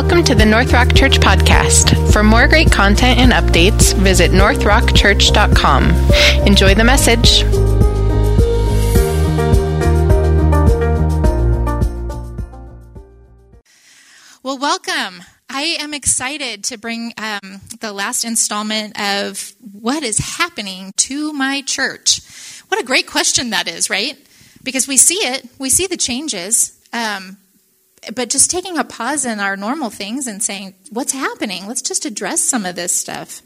Welcome to the North Rock Church podcast. For more great content and updates, visit northrockchurch.com. Enjoy the message. Well, welcome. I am excited to bring um, the last installment of what is happening to my church. What a great question that is, right? Because we see it, we see the changes, um, but just taking a pause in our normal things and saying, what's happening? Let's just address some of this stuff.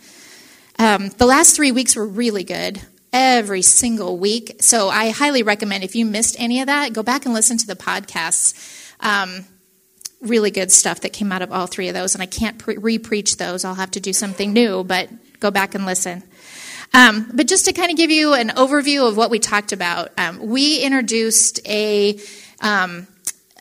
Um, the last three weeks were really good, every single week. So I highly recommend if you missed any of that, go back and listen to the podcasts. Um, really good stuff that came out of all three of those, and I can't pre- re-preach those. I'll have to do something new, but go back and listen. Um, but just to kind of give you an overview of what we talked about, um, we introduced a, um,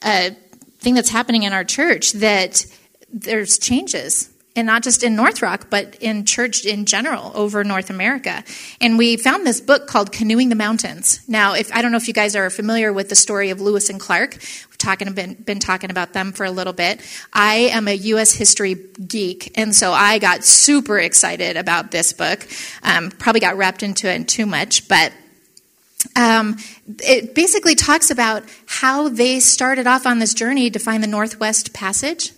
a thing that's happening in our church that there's changes and not just in North Rock, but in church in general over North America. And we found this book called Canoeing the Mountains. Now, if I don't know if you guys are familiar with the story of Lewis and Clark, we've talking been, been talking about them for a little bit. I am a U.S. history geek, and so I got super excited about this book. Um, probably got wrapped into it too much, but um, it basically talks about how they started off on this journey to find the Northwest Passage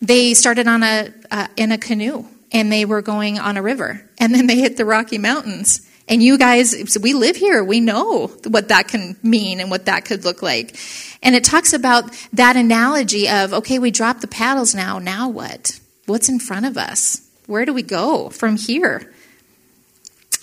they started on a uh, in a canoe and they were going on a river, and then they hit the Rocky Mountains. And you guys, we live here. We know what that can mean and what that could look like. And it talks about that analogy of okay, we drop the paddles now. Now what? What's in front of us? Where do we go from here?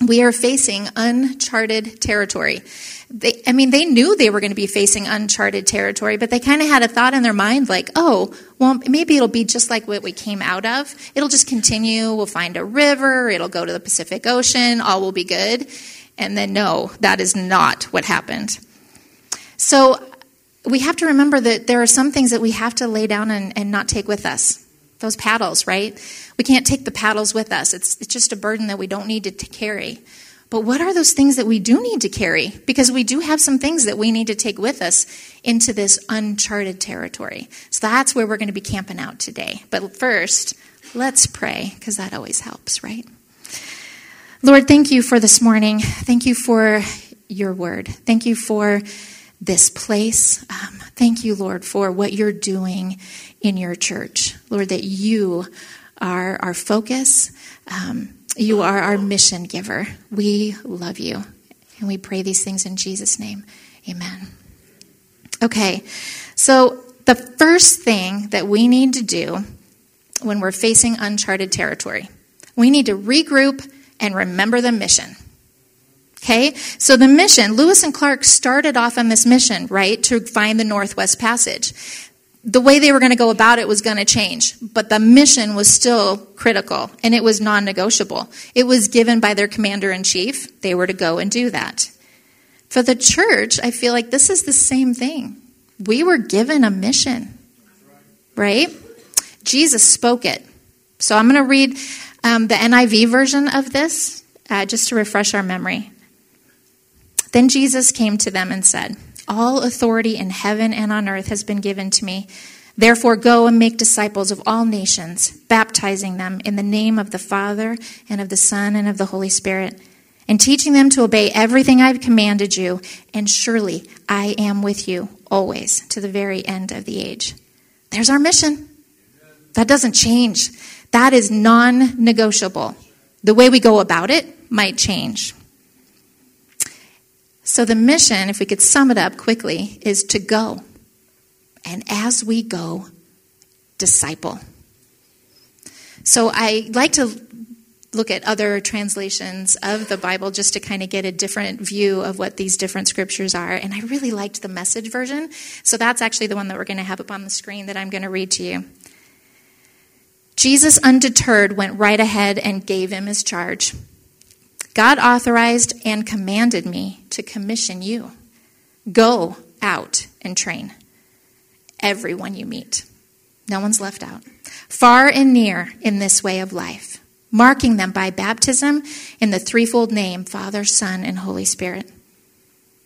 We are facing uncharted territory. They, I mean, they knew they were going to be facing uncharted territory, but they kind of had a thought in their mind like, oh, well, maybe it'll be just like what we came out of. It'll just continue. We'll find a river. It'll go to the Pacific Ocean. All will be good. And then, no, that is not what happened. So we have to remember that there are some things that we have to lay down and, and not take with us. Those paddles, right? We can't take the paddles with us. It's, it's just a burden that we don't need to carry. But what are those things that we do need to carry? Because we do have some things that we need to take with us into this uncharted territory. So that's where we're going to be camping out today. But first, let's pray, because that always helps, right? Lord, thank you for this morning. Thank you for your word. Thank you for this place. Um, thank you, Lord, for what you're doing in your church. Lord, that you are our focus. Um, you are our mission giver. We love you. And we pray these things in Jesus' name. Amen. Okay, so the first thing that we need to do when we're facing uncharted territory, we need to regroup and remember the mission. Okay, so the mission, Lewis and Clark started off on this mission, right, to find the Northwest Passage the way they were going to go about it was going to change, but the mission was still critical and it was non negotiable. It was given by their commander in chief. They were to go and do that. For the church, I feel like this is the same thing. We were given a mission, right? Jesus spoke it. So I'm going to read um, the NIV version of this uh, just to refresh our memory. Then Jesus came to them and said, all authority in heaven and on earth has been given to me. Therefore, go and make disciples of all nations, baptizing them in the name of the Father, and of the Son, and of the Holy Spirit, and teaching them to obey everything I've commanded you. And surely I am with you always to the very end of the age. There's our mission. That doesn't change, that is non negotiable. The way we go about it might change. So, the mission, if we could sum it up quickly, is to go. And as we go, disciple. So, I like to look at other translations of the Bible just to kind of get a different view of what these different scriptures are. And I really liked the message version. So, that's actually the one that we're going to have up on the screen that I'm going to read to you. Jesus, undeterred, went right ahead and gave him his charge. God authorized and commanded me to commission you. Go out and train everyone you meet. No one's left out. Far and near in this way of life, marking them by baptism in the threefold name Father, Son, and Holy Spirit.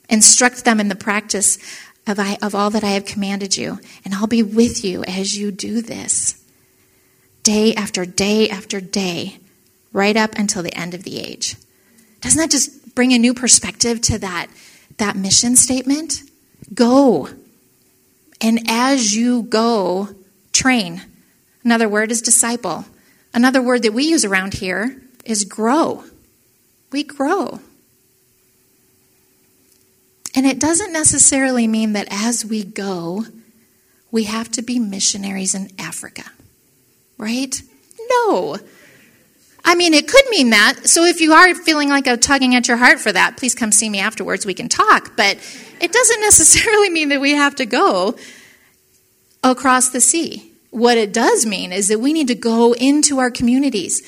Instruct them in the practice of, I, of all that I have commanded you, and I'll be with you as you do this, day after day after day, right up until the end of the age. Doesn't that just bring a new perspective to that, that mission statement? Go. And as you go, train. Another word is disciple. Another word that we use around here is grow. We grow. And it doesn't necessarily mean that as we go, we have to be missionaries in Africa, right? No. I mean, it could mean that. So if you are feeling like a tugging at your heart for that, please come see me afterwards. We can talk. But it doesn't necessarily mean that we have to go across the sea. What it does mean is that we need to go into our communities.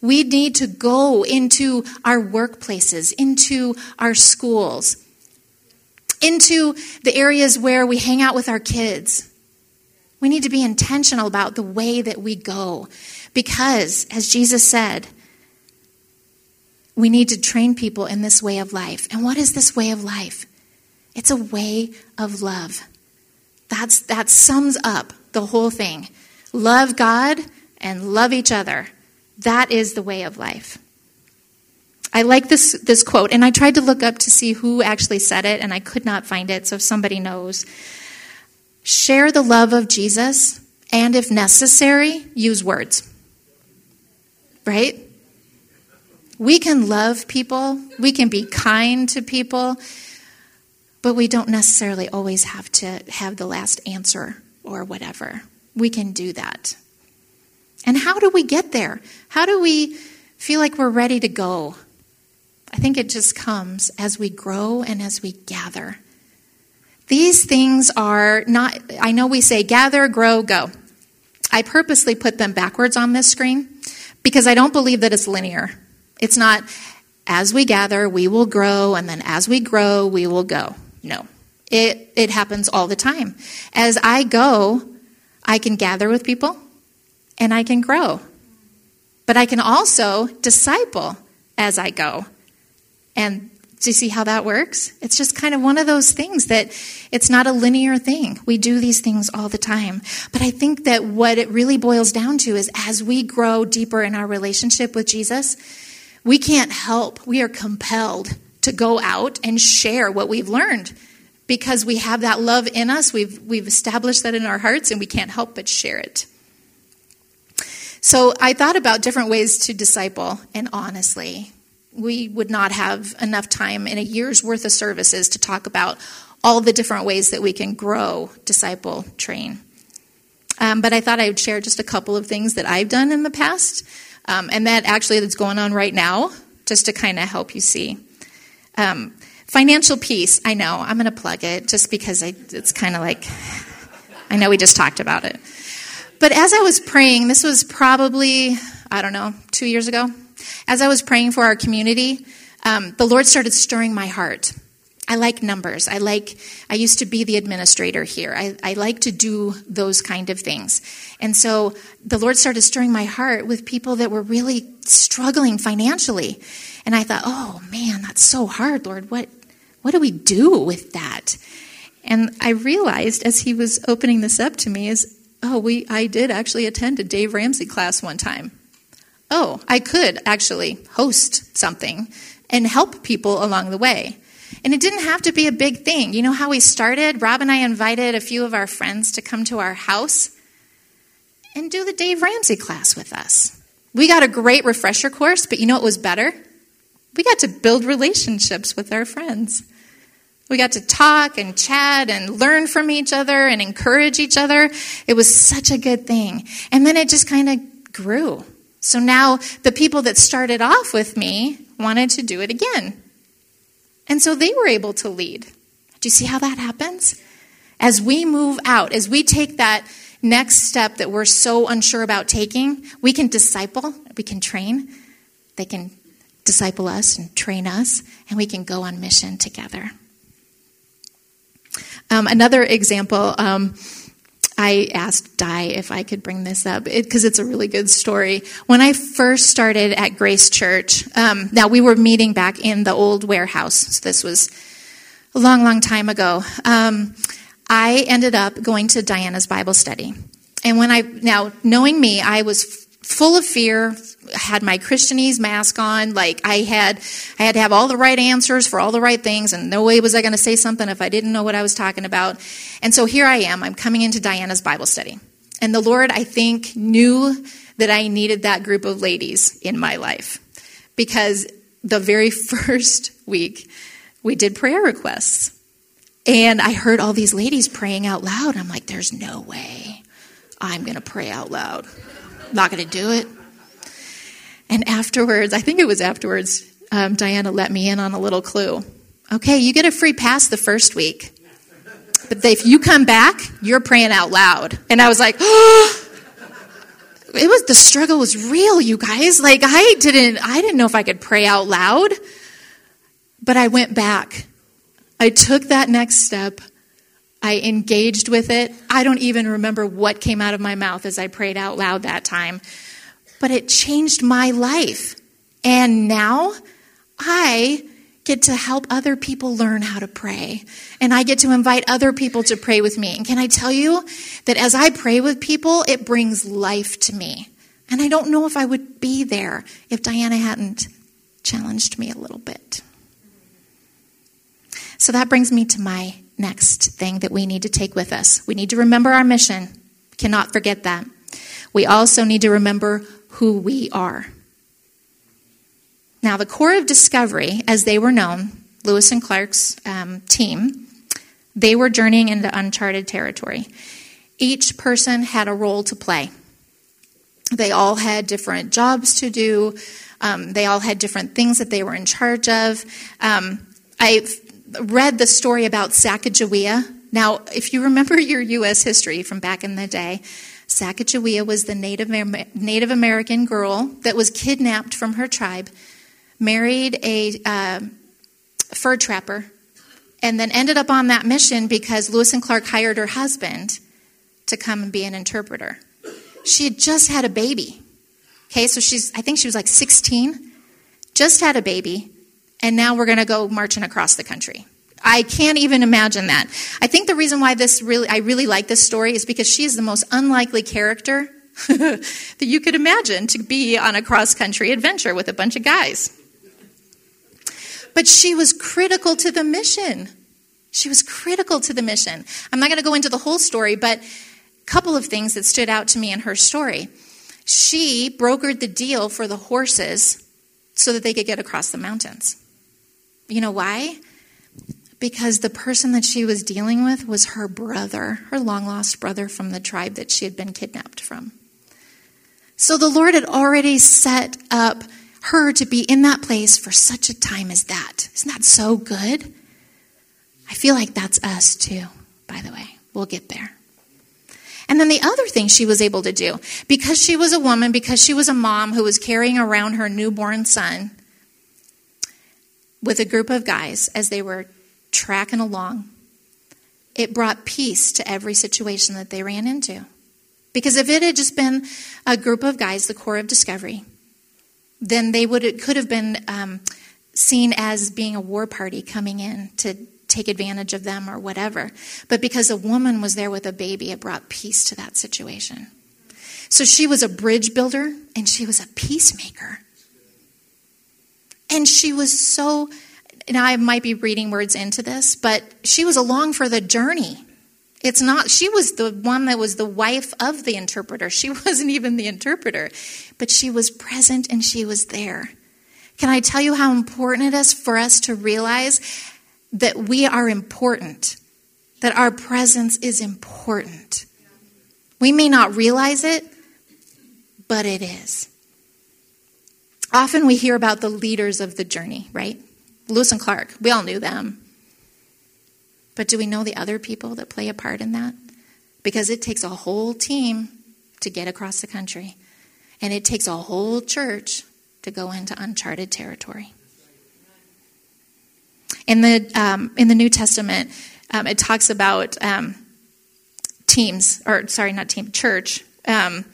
We need to go into our workplaces, into our schools, into the areas where we hang out with our kids. We need to be intentional about the way that we go because, as Jesus said, we need to train people in this way of life. And what is this way of life? It's a way of love. That's, that sums up the whole thing. Love God and love each other. That is the way of life. I like this, this quote, and I tried to look up to see who actually said it, and I could not find it, so if somebody knows. Share the love of Jesus, and if necessary, use words. Right? We can love people, we can be kind to people, but we don't necessarily always have to have the last answer or whatever. We can do that. And how do we get there? How do we feel like we're ready to go? I think it just comes as we grow and as we gather. These things are not, I know we say gather, grow, go. I purposely put them backwards on this screen because I don't believe that it's linear. It's not as we gather, we will grow, and then as we grow, we will go. No. It, it happens all the time. As I go, I can gather with people and I can grow. But I can also disciple as I go. And do you see how that works? It's just kind of one of those things that it's not a linear thing. We do these things all the time. But I think that what it really boils down to is as we grow deeper in our relationship with Jesus, we can't help, we are compelled to go out and share what we've learned because we have that love in us. We've, we've established that in our hearts and we can't help but share it. So I thought about different ways to disciple, and honestly, we would not have enough time in a year's worth of services to talk about all the different ways that we can grow, disciple, train. Um, but I thought I would share just a couple of things that I've done in the past, um, and that actually that's going on right now, just to kind of help you see. Um, financial peace, I know, I'm going to plug it just because I, it's kind of like, I know we just talked about it. But as I was praying, this was probably, I don't know, two years ago, as I was praying for our community, um, the Lord started stirring my heart. I like numbers. I like, I used to be the administrator here. I, I like to do those kind of things. And so the Lord started stirring my heart with people that were really struggling financially. And I thought, oh man, that's so hard, Lord. What, what do we do with that? And I realized as he was opening this up to me is, oh, we, I did actually attend a Dave Ramsey class one time oh, I could actually host something and help people along the way. And it didn't have to be a big thing. You know how we started? Rob and I invited a few of our friends to come to our house and do the Dave Ramsey class with us. We got a great refresher course, but you know what was better? We got to build relationships with our friends. We got to talk and chat and learn from each other and encourage each other. It was such a good thing. And then it just kind of grew. So now the people that started off with me wanted to do it again. And so they were able to lead. Do you see how that happens? As we move out, as we take that next step that we're so unsure about taking, we can disciple, we can train. They can disciple us and train us, and we can go on mission together. Um, another example. Um, I asked Di if I could bring this up because it, it's a really good story. When I first started at Grace Church, um, now we were meeting back in the old warehouse. So this was a long, long time ago. Um, I ended up going to Diana's Bible study. And when I, now knowing me, I was full of fear, had my Christianese mask on, like I had, I had to have all the right answers for all the right things, and no way was I going to say something if I didn't know what I was talking about. And so here I am, I'm coming into Diana's Bible study. And the Lord, I think, knew that I needed that group of ladies in my life. Because the very first week, we did prayer requests. And I heard all these ladies praying out loud. I'm like, there's no way I'm going to pray out loud. I'm not going to do it. And afterwards, I think it was afterwards, um, Diana let me in on a little clue. Okay, you get a free pass the first week. But if you come back, you're praying out loud. And I was like, oh, it was the struggle was real, you guys. Like I didn't I didn't know if I could pray out loud. But I went back. I took that next step. I engaged with it. I don't even remember what came out of my mouth as I prayed out loud that time. But it changed my life. And now I get to help other people learn how to pray. And I get to invite other people to pray with me. And can I tell you that as I pray with people, it brings life to me. And I don't know if I would be there if Diana hadn't challenged me a little bit. So that brings me to my next thing that we need to take with us. We need to remember our mission. Cannot forget that. We also need to remember who we are. Now, the Corps of Discovery, as they were known, Lewis and Clark's um, team, they were journeying into uncharted territory. Each person had a role to play. They all had different jobs to do. Um, they all had different things that they were in charge of. Um, I read the story about Sacagawea. Now, if you remember your U.S. history from back in the day, Sacagawea was the Native, Native American girl that was kidnapped from her tribe married a uh, fur trapper, and then ended up on that mission because Lewis and Clark hired her husband to come and be an interpreter. She had just had a baby. Okay, so she's, I think she was like 16, just had a baby, and now we're going to go marching across the country. I can't even imagine that. I think the reason why this really, I really like this story is because she is the most unlikely character that you could imagine to be on a cross country adventure with a bunch of guys. But she was critical to the mission. She was critical to the mission. I'm not going to go into the whole story, but a couple of things that stood out to me in her story. She brokered the deal for the horses so that they could get across the mountains. You know why? Because the person that she was dealing with was her brother, her long lost brother from the tribe that she had been kidnapped from. So the Lord had already set up her to be in that place for such a time as that. Isn't that so good? I feel like that's us too, by the way. We'll get there. And then the other thing she was able to do, because she was a woman, because she was a mom who was carrying around her newborn son with a group of guys as they were tracking along, it brought peace to every situation that they ran into. Because if it had just been a group of guys, the Corps of Discovery, then they would it could have been um, seen as being a war party coming in to take advantage of them or whatever. But because a woman was there with a baby, it brought peace to that situation. So she was a bridge builder and she was a peacemaker. And she was so, now I might be reading words into this, but she was along for the journey. It's not, she was the one that was the wife of the interpreter. She wasn't even the interpreter, but she was present and she was there. Can I tell you how important it is for us to realize that we are important, that our presence is important? We may not realize it, but it is. Often we hear about the leaders of the journey, right? Lewis and Clark, we all knew them. But do we know the other people that play a part in that? Because it takes a whole team to get across the country, and it takes a whole church to go into uncharted territory. In the, um, in the New Testament, um, it talks about um, teams, or sorry, not team, church. Um,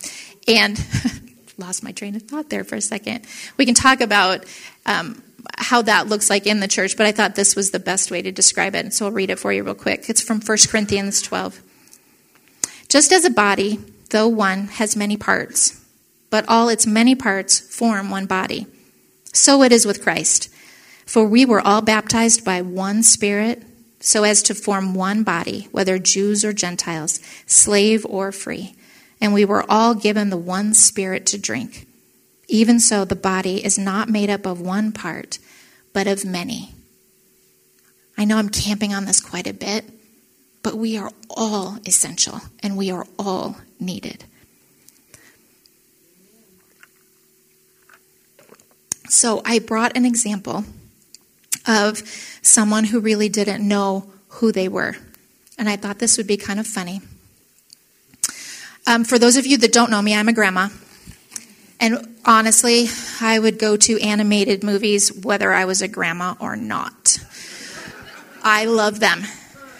and lost my train of thought there for a second. We can talk about um, how that looks like in the church, but I thought this was the best way to describe it. So I'll read it for you real quick. It's from 1 Corinthians 12. Just as a body, though one, has many parts, but all its many parts form one body, so it is with Christ. For we were all baptized by one Spirit, so as to form one body, whether Jews or Gentiles, slave or free. And we were all given the one Spirit to drink. Even so, the body is not made up of one part, but of many. I know I'm camping on this quite a bit, but we are all essential and we are all needed. So I brought an example of someone who really didn't know who they were. And I thought this would be kind of funny. Um, for those of you that don't know me, I'm a grandma. And honestly, I would go to animated movies whether I was a grandma or not. I love them.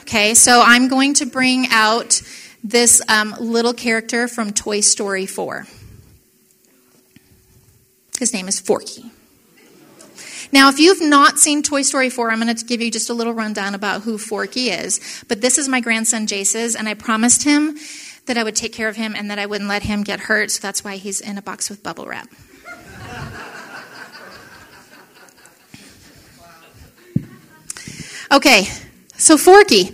Okay, so I'm going to bring out this um, little character from Toy Story 4. His name is Forky. Now, if you've not seen Toy Story 4, I'm going to give you just a little rundown about who Forky is. But this is my grandson Jace's, and I promised him that I would take care of him and that I wouldn't let him get hurt, so that's why he's in a box with bubble wrap. Okay, so Forky.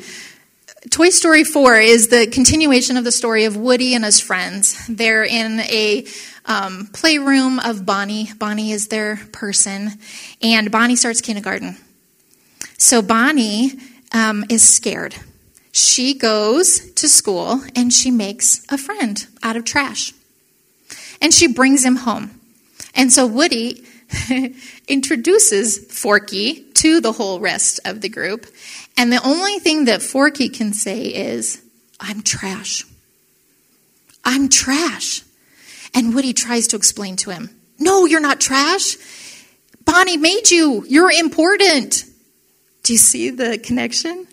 Toy Story 4 is the continuation of the story of Woody and his friends. They're in a um, playroom of Bonnie. Bonnie is their person, and Bonnie starts kindergarten. So Bonnie um, is scared she goes to school and she makes a friend out of trash. And she brings him home. And so Woody introduces Forky to the whole rest of the group. And the only thing that Forky can say is, I'm trash. I'm trash. And Woody tries to explain to him, No, you're not trash. Bonnie made you. You're important. Do you see the connection?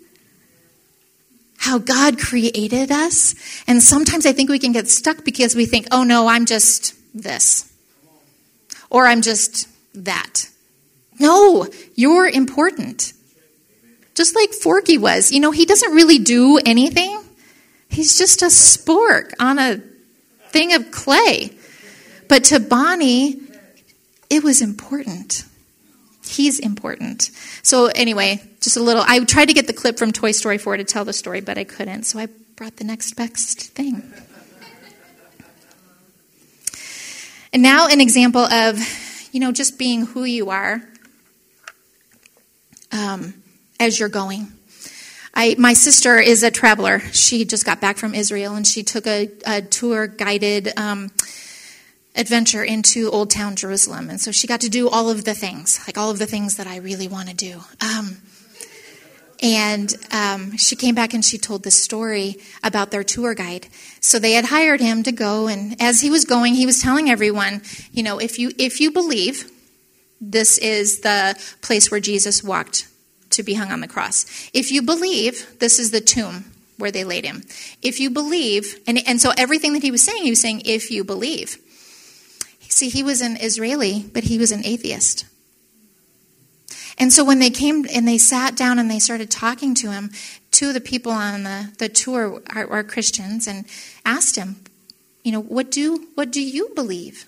How God created us. And sometimes I think we can get stuck because we think, oh no, I'm just this. Or I'm just that. No, you're important. Just like Forky was. You know, he doesn't really do anything, he's just a spork on a thing of clay. But to Bonnie, it was important. He's important. So, anyway, just a little. I tried to get the clip from Toy Story 4 to tell the story, but I couldn't. So, I brought the next best thing. And now, an example of, you know, just being who you are um, as you're going. I, my sister is a traveler. She just got back from Israel and she took a, a tour guided um, adventure into Old Town Jerusalem. And so she got to do all of the things, like all of the things that I really want to do. Um, and um, she came back and she told this story about their tour guide. So they had hired him to go, and as he was going, he was telling everyone, you know, if you if you believe this is the place where Jesus walked to be hung on the cross, if you believe this is the tomb where they laid him, if you believe, and and so everything that he was saying, he was saying, if you believe. See, he was an Israeli, but he was an atheist. And so when they came and they sat down and they started talking to him, two of the people on the, the tour are, are Christians and asked him, you know, what do what do you believe?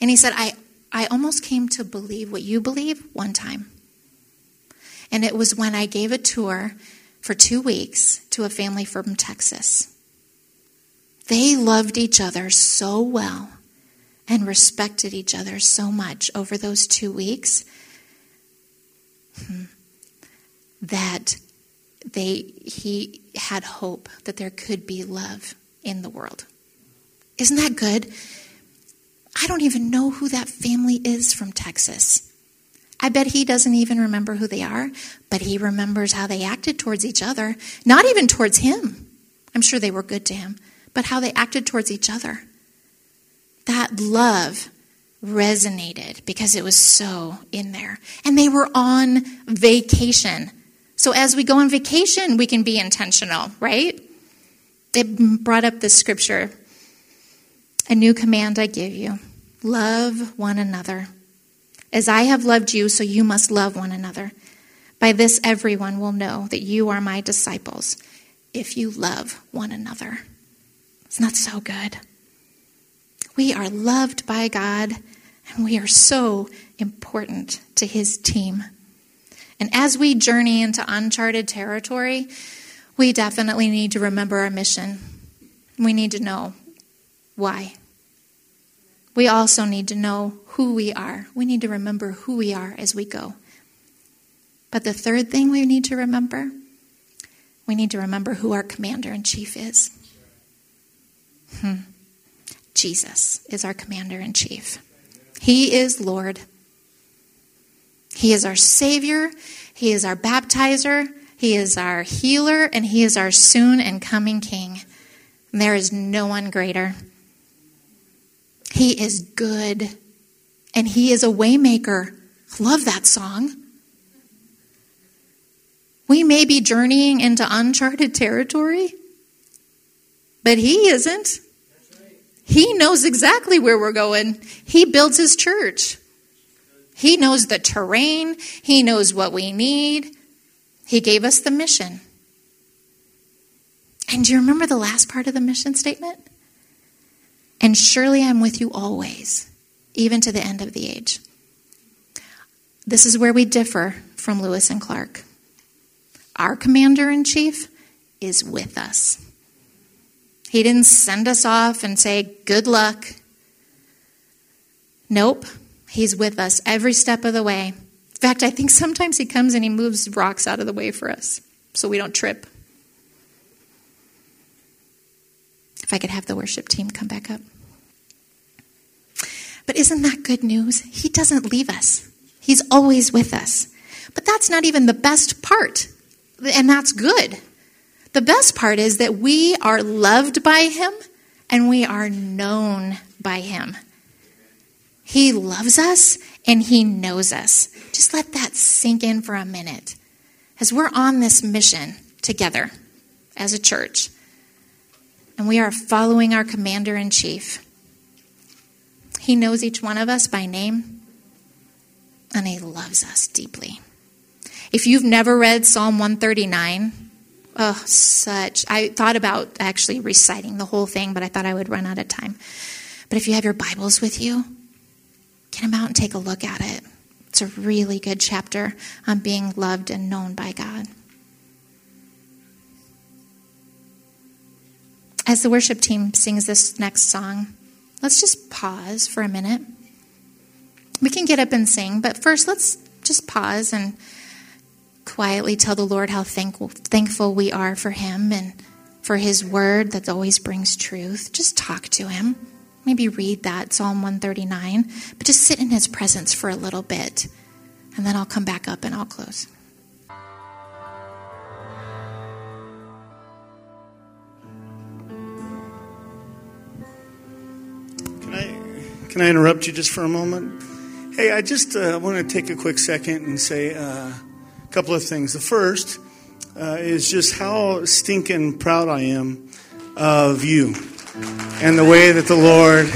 And he said, I, I almost came to believe what you believe one time. And it was when I gave a tour for two weeks to a family from Texas. They loved each other so well and respected each other so much over those two weeks hmm, that they he had hope that there could be love in the world. Isn't that good? I don't even know who that family is from Texas. I bet he doesn't even remember who they are, but he remembers how they acted towards each other, not even towards him. I'm sure they were good to him, but how they acted towards each other that love resonated because it was so in there. And they were on vacation. So as we go on vacation, we can be intentional, right? It brought up the scripture A new command I give you love one another. As I have loved you, so you must love one another. By this, everyone will know that you are my disciples if you love one another. Isn't that so good? We are loved by God, and we are so important to his team. And as we journey into uncharted territory, we definitely need to remember our mission. We need to know why. We also need to know who we are. We need to remember who we are as we go. But the third thing we need to remember, we need to remember who our commander in chief is. Hmm. Jesus is our commander in chief. He is Lord. He is our Savior. He is our baptizer. He is our healer. And He is our soon and coming King. And there is no one greater. He is good. And He is a waymaker. Love that song. We may be journeying into uncharted territory, but He isn't. He knows exactly where we're going. He builds His church. He knows the terrain, He knows what we need. He gave us the mission. And do you remember the last part of the mission statement? And surely I'm with you always, even to the end of the age. This is where we differ from Lewis and Clark our commander in chief is with us. He didn't send us off and say, Good luck. Nope, he's with us every step of the way. In fact, I think sometimes he comes and he moves rocks out of the way for us so we don't trip. If I could have the worship team come back up. But isn't that good news? He doesn't leave us, He's always with us. But that's not even the best part. And that's good. The best part is that we are loved by Him and we are known by Him. He loves us and He knows us. Just let that sink in for a minute as we're on this mission together as a church and we are following our commander in chief. He knows each one of us by name and He loves us deeply. If you've never read Psalm 139, oh, such. I thought about actually reciting the whole thing, but I thought I would run out of time. But if you have your Bibles with you, get them out and take a look at it. It's a really good chapter on being loved and known by God. As the worship team sings this next song, let's just pause for a minute. We can get up and sing, but first let's just pause and quietly tell the Lord how thankful, thankful we are for Him and for His word that always brings truth. Just talk to Him. Maybe read that, Psalm 139, but just sit in His presence for a little bit. And then I'll come back up and I'll close. Can I, can I interrupt you just for a moment? Hey, I just uh, want to take a quick second and say, uh, couple of things. The first uh, is just how stinking proud I am of you and the way that the Lord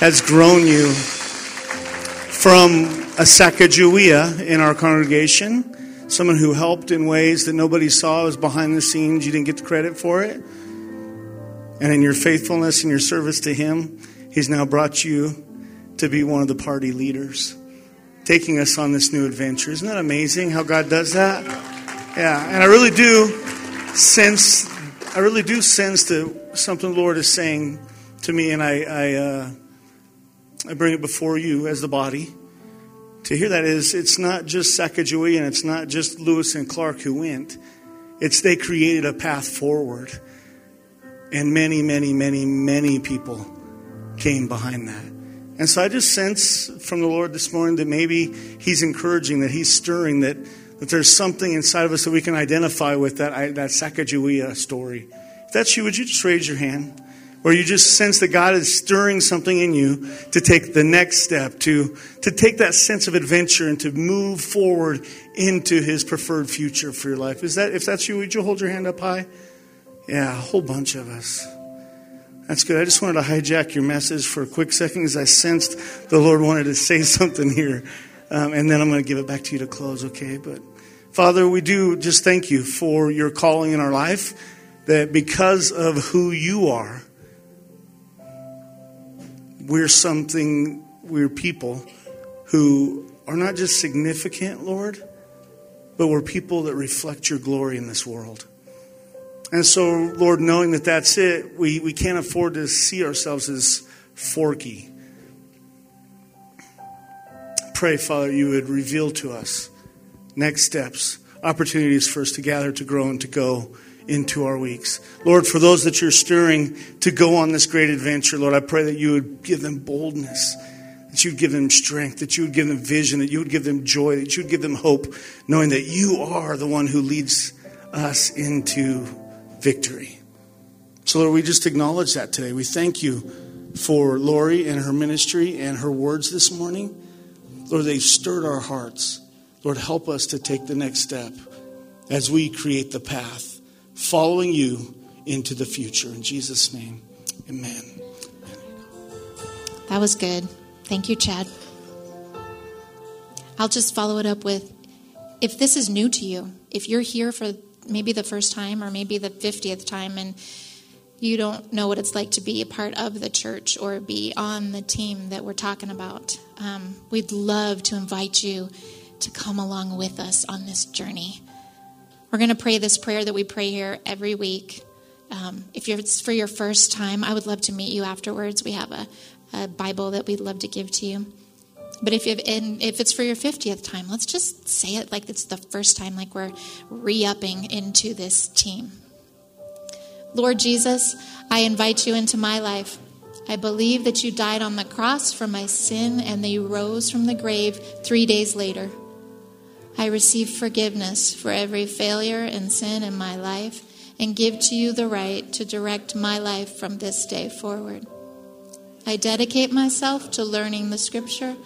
has grown you from a Sacagawea in our congregation, someone who helped in ways that nobody saw, was behind the scenes, you didn't get the credit for it. And in your faithfulness and your service to Him, He's now brought you to be one of the party leaders taking us on this new adventure. Isn't that amazing how God does that? Yeah, and I really do sense, I really do sense that something the Lord is saying to me, and I, I, uh, I bring it before you as the body. To hear that is, it's not just Sacagawea and it's not just Lewis and Clark who went. It's they created a path forward. And many, many, many, many people came behind that. And so I just sense from the Lord this morning that maybe He's encouraging, that He's stirring, that, that there's something inside of us that we can identify with that, that Sacagawea story. If that's you, would you just raise your hand? Or you just sense that God is stirring something in you to take the next step, to, to take that sense of adventure and to move forward into His preferred future for your life. Is that, if that's you, would you hold your hand up high? Yeah, a whole bunch of us. That's good. I just wanted to hijack your message for a quick second because I sensed the Lord wanted to say something here. um, and then I'm going to give it back to you to close, okay? But Father, we do just thank you for your calling in our life, that because of who you are, we're something, we're people who are not just significant, Lord, but we're people that reflect your glory in this world. And so, Lord, knowing that that's it, we, we can't afford to see ourselves as forky. Pray, Father, you would reveal to us next steps, opportunities for us to gather, to grow, and to go into our weeks. Lord, for those that you're stirring to go on this great adventure, Lord, I pray that you would give them boldness, that you would give them strength, that you would give them vision, that you would give them joy, that you would give them hope, knowing that you are the one who leads us into victory. So, Lord, we just acknowledge that today. We thank you for Lori and her ministry and her words this morning. Lord, they've stirred our hearts. Lord, help us to take the next step as we create the path, following you into the future. In Jesus' name, amen. That was good. Thank you, Chad. I'll just follow it up with if this is new to you, if you're here for maybe the first time or maybe the 50th time and you don't know what it's like to be a part of the church or be on the team that we're talking about, um, we'd love to invite you to come along with us on this journey. We're going to pray this prayer that we pray here every week. Um, if it's for your first time, I would love to meet you afterwards. We have a, a Bible that we'd love to give to you. But if, if it's for your 50th time, let's just say it like it's the first time, like we're re upping into this team. Lord Jesus, I invite you into my life. I believe that you died on the cross for my sin and that you rose from the grave three days later. I receive forgiveness for every failure and sin in my life and give to you the right to direct my life from this day forward. I dedicate myself to learning the scripture,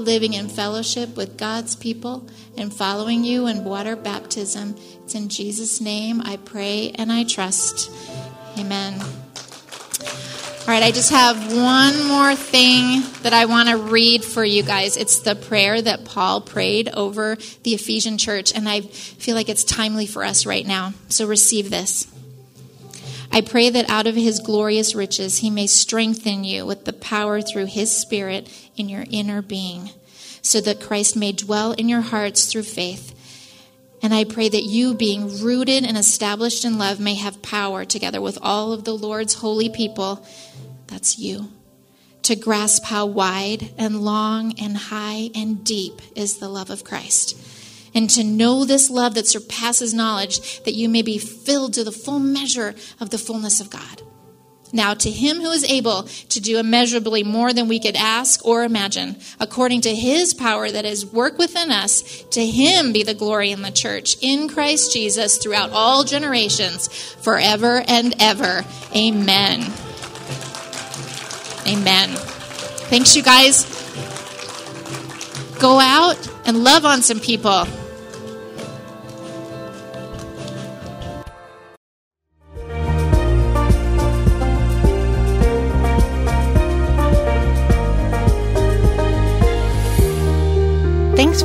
living in fellowship with God's people, and following you in water baptism. It's in Jesus' name I pray and I trust. Amen. All right, I just have one more thing that I want to read for you guys. It's the prayer that Paul prayed over the Ephesian church, and I feel like it's timely for us right now. So receive this. I pray that out of his glorious riches he may strengthen you with the power through his Spirit in your inner being, so that Christ may dwell in your hearts through faith. And I pray that you, being rooted and established in love, may have power together with all of the Lord's holy people that's you. To grasp how wide and long and high and deep is the love of Christ. And to know this love that surpasses knowledge, that you may be filled to the full measure of the fullness of God. Now, to him who is able to do immeasurably more than we could ask or imagine, according to his power that is work within us, to him be the glory in the church, in Christ Jesus, throughout all generations, forever and ever. Amen. Amen. Thanks, you guys. Go out and love on some people.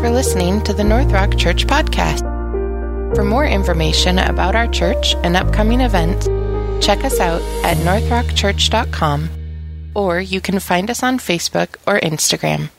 For listening to the North Rock Church Podcast. For more information about our church and upcoming events, check us out at northrockchurch.com or you can find us on Facebook or Instagram.